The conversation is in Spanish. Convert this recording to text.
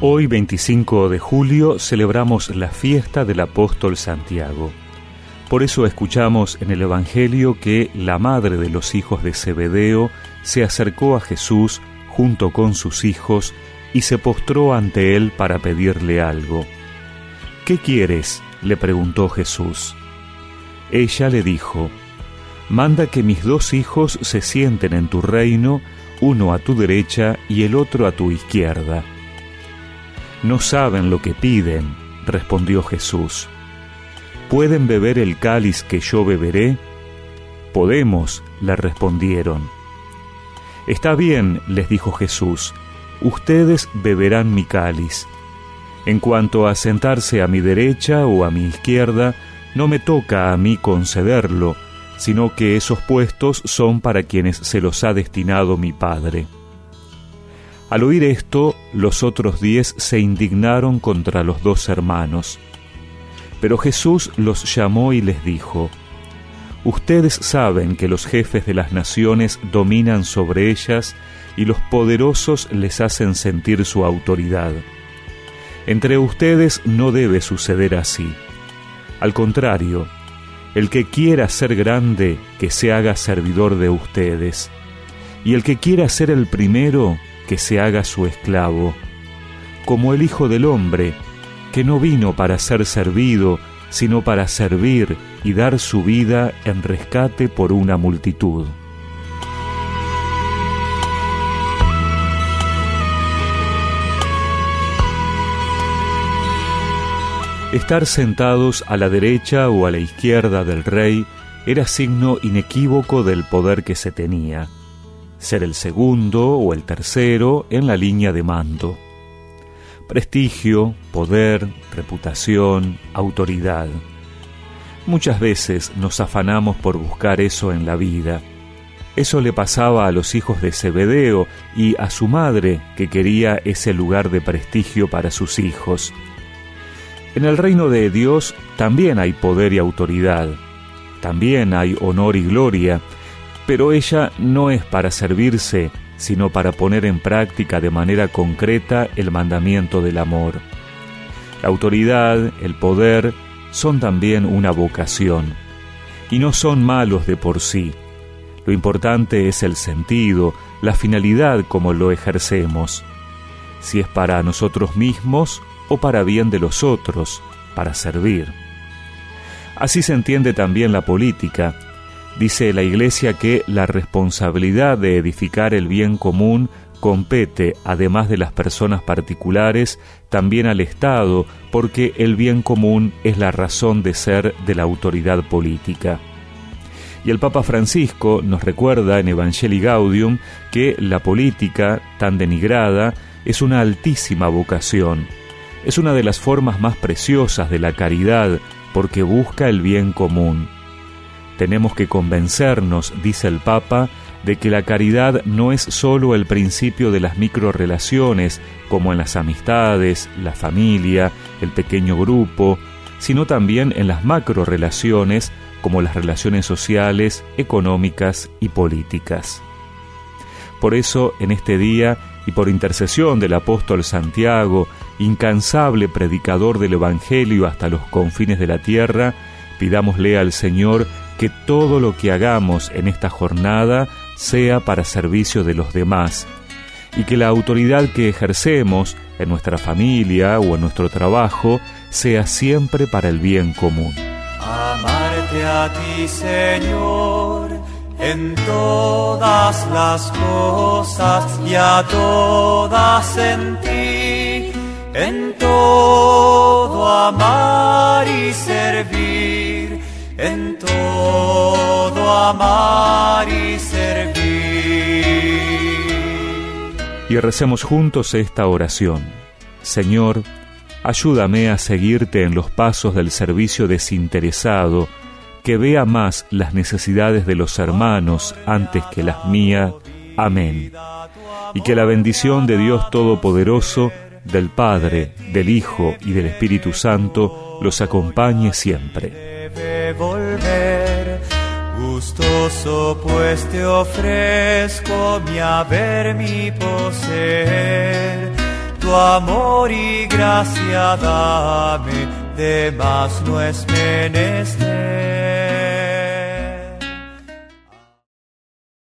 Hoy, 25 de julio, celebramos la fiesta del apóstol Santiago. Por eso escuchamos en el Evangelio que la madre de los hijos de Zebedeo se acercó a Jesús junto con sus hijos y se postró ante él para pedirle algo. ¿Qué quieres? le preguntó Jesús. Ella le dijo, Manda que mis dos hijos se sienten en tu reino, uno a tu derecha y el otro a tu izquierda. No saben lo que piden, respondió Jesús. ¿Pueden beber el cáliz que yo beberé? Podemos, le respondieron. Está bien, les dijo Jesús, ustedes beberán mi cáliz. En cuanto a sentarse a mi derecha o a mi izquierda, no me toca a mí concederlo, sino que esos puestos son para quienes se los ha destinado mi Padre. Al oír esto, los otros diez se indignaron contra los dos hermanos. Pero Jesús los llamó y les dijo, Ustedes saben que los jefes de las naciones dominan sobre ellas y los poderosos les hacen sentir su autoridad. Entre ustedes no debe suceder así. Al contrario, el que quiera ser grande, que se haga servidor de ustedes, y el que quiera ser el primero, que se haga su esclavo, como el Hijo del Hombre, que no vino para ser servido, sino para servir y dar su vida en rescate por una multitud. Estar sentados a la derecha o a la izquierda del rey era signo inequívoco del poder que se tenía ser el segundo o el tercero en la línea de mando. Prestigio, poder, reputación, autoridad. Muchas veces nos afanamos por buscar eso en la vida. Eso le pasaba a los hijos de Zebedeo y a su madre, que quería ese lugar de prestigio para sus hijos. En el reino de Dios también hay poder y autoridad, también hay honor y gloria, pero ella no es para servirse, sino para poner en práctica de manera concreta el mandamiento del amor. La autoridad, el poder, son también una vocación, y no son malos de por sí. Lo importante es el sentido, la finalidad como lo ejercemos, si es para nosotros mismos o para bien de los otros, para servir. Así se entiende también la política, Dice la Iglesia que la responsabilidad de edificar el bien común compete, además de las personas particulares, también al Estado, porque el bien común es la razón de ser de la autoridad política. Y el Papa Francisco nos recuerda en Evangelii Gaudium que la política, tan denigrada, es una altísima vocación. Es una de las formas más preciosas de la caridad porque busca el bien común. Tenemos que convencernos, dice el Papa, de que la caridad no es sólo el principio de las microrelaciones, como en las amistades, la familia, el pequeño grupo, sino también en las macrorelaciones, como las relaciones sociales, económicas y políticas. Por eso, en este día, y por intercesión del apóstol Santiago, incansable predicador del Evangelio hasta los confines de la tierra, pidámosle al Señor que todo lo que hagamos en esta jornada sea para servicio de los demás y que la autoridad que ejercemos en nuestra familia o en nuestro trabajo sea siempre para el bien común. Amarte a ti, Señor, en todas las cosas y a todas en ti, en todo amar y servir en todo amar y servir. Y recemos juntos esta oración. Señor, ayúdame a seguirte en los pasos del servicio desinteresado, que vea más las necesidades de los hermanos antes que las mías. Amén. Y que la bendición de Dios Todopoderoso, del Padre, del Hijo y del Espíritu Santo los acompañe siempre volver. Gustoso pues te ofrezco mi haber, mi poseer. Tu amor y gracia dame, de más no es menester.